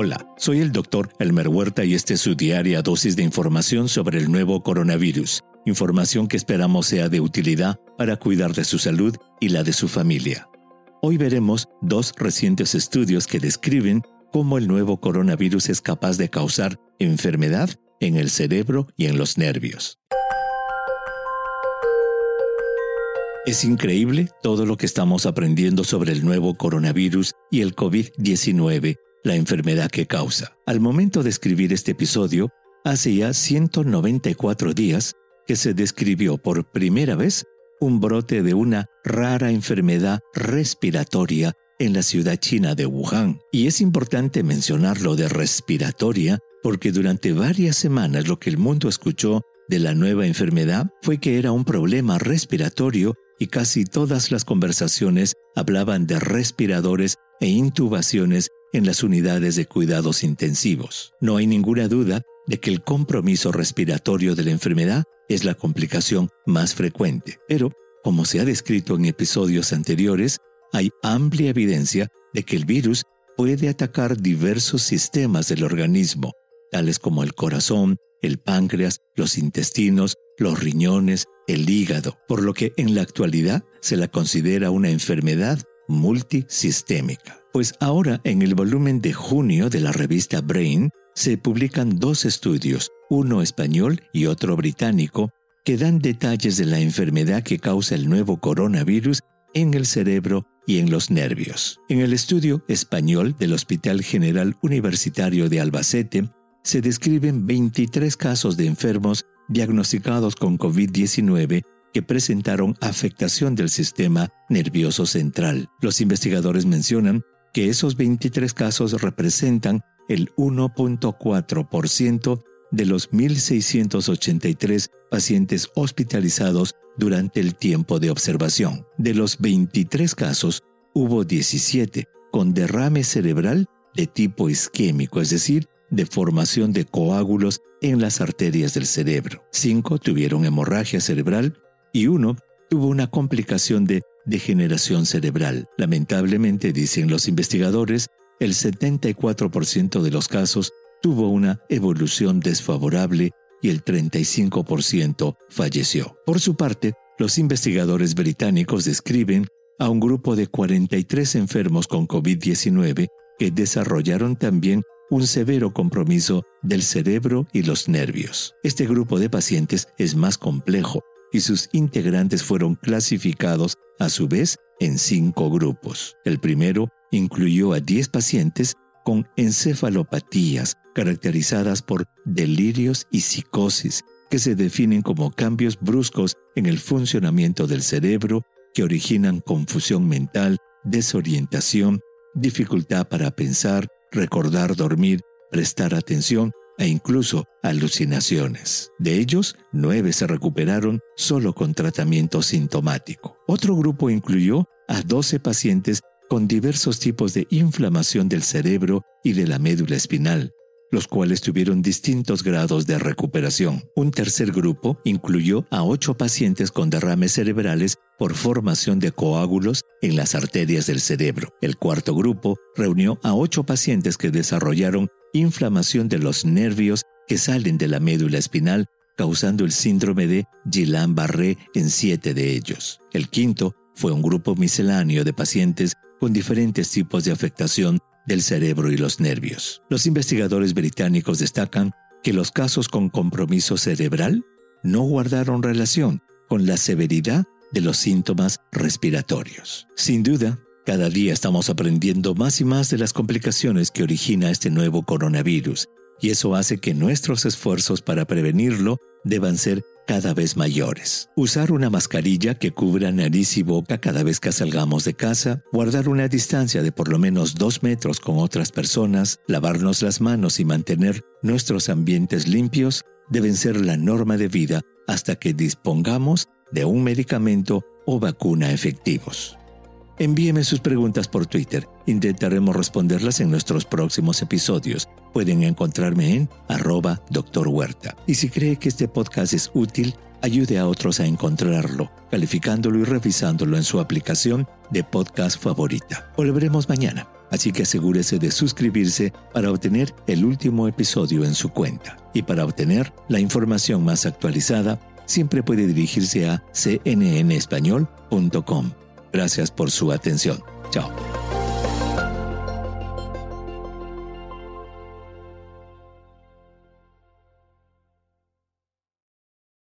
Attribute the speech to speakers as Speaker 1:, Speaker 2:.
Speaker 1: Hola, soy el doctor Elmer Huerta y este es su diaria dosis de información sobre el nuevo coronavirus, información que esperamos sea de utilidad para cuidar de su salud y la de su familia. Hoy veremos dos recientes estudios que describen cómo el nuevo coronavirus es capaz de causar enfermedad en el cerebro y en los nervios. Es increíble todo lo que estamos aprendiendo sobre el nuevo coronavirus y el COVID-19, la enfermedad que causa. Al momento de escribir este episodio, hace ya 194 días que se describió por primera vez un brote de una rara enfermedad respiratoria en la ciudad china de Wuhan. Y es importante mencionar lo de respiratoria porque durante varias semanas lo que el mundo escuchó de la nueva enfermedad fue que era un problema respiratorio y casi todas las conversaciones hablaban de respiradores e intubaciones en las unidades de cuidados intensivos. No hay ninguna duda de que el compromiso respiratorio de la enfermedad es la complicación más frecuente, pero, como se ha descrito en episodios anteriores, hay amplia evidencia de que el virus puede atacar diversos sistemas del organismo, tales como el corazón, el páncreas, los intestinos, los riñones, el hígado, por lo que en la actualidad se la considera una enfermedad multisistémica. Pues ahora en el volumen de junio de la revista Brain se publican dos estudios, uno español y otro británico, que dan detalles de la enfermedad que causa el nuevo coronavirus en el cerebro y en los nervios. En el estudio español del Hospital General Universitario de Albacete se describen 23 casos de enfermos diagnosticados con COVID-19 que presentaron afectación del sistema nervioso central. Los investigadores mencionan que esos 23 casos representan el 1.4% de los 1.683 pacientes hospitalizados durante el tiempo de observación. De los 23 casos, hubo 17 con derrame cerebral de tipo isquémico, es decir, de formación de coágulos en las arterias del cerebro. Cinco tuvieron hemorragia cerebral y uno tuvo una complicación de degeneración cerebral. Lamentablemente, dicen los investigadores, el 74% de los casos tuvo una evolución desfavorable y el 35% falleció. Por su parte, los investigadores británicos describen a un grupo de 43 enfermos con COVID-19 que desarrollaron también un severo compromiso del cerebro y los nervios. Este grupo de pacientes es más complejo y sus integrantes fueron clasificados a su vez en cinco grupos. El primero incluyó a 10 pacientes con encefalopatías caracterizadas por delirios y psicosis que se definen como cambios bruscos en el funcionamiento del cerebro que originan confusión mental, desorientación, dificultad para pensar, recordar dormir, prestar atención e incluso alucinaciones. De ellos, nueve se recuperaron solo con tratamiento sintomático. Otro grupo incluyó a 12 pacientes con diversos tipos de inflamación del cerebro y de la médula espinal, los cuales tuvieron distintos grados de recuperación. Un tercer grupo incluyó a ocho pacientes con derrames cerebrales por formación de coágulos en las arterias del cerebro. El cuarto grupo reunió a ocho pacientes que desarrollaron inflamación de los nervios que salen de la médula espinal, causando el síndrome de Guillain-Barré en siete de ellos. El quinto fue un grupo misceláneo de pacientes con diferentes tipos de afectación del cerebro y los nervios. Los investigadores británicos destacan que los casos con compromiso cerebral no guardaron relación con la severidad de los síntomas respiratorios. Sin duda, cada día estamos aprendiendo más y más de las complicaciones que origina este nuevo coronavirus, y eso hace que nuestros esfuerzos para prevenirlo deban ser cada vez mayores. Usar una mascarilla que cubra nariz y boca cada vez que salgamos de casa, guardar una distancia de por lo menos dos metros con otras personas, lavarnos las manos y mantener nuestros ambientes limpios deben ser la norma de vida hasta que dispongamos de un medicamento o vacuna efectivos. Envíeme sus preguntas por Twitter. Intentaremos responderlas en nuestros próximos episodios. Pueden encontrarme en arroba Dr. Huerta. Y si cree que este podcast es útil, ayude a otros a encontrarlo, calificándolo y revisándolo en su aplicación de podcast favorita. Volveremos mañana, así que asegúrese de suscribirse para obtener el último episodio en su cuenta. Y para obtener la información más actualizada, siempre puede dirigirse a cnnespañol.com. Gracias por su atención. Chao.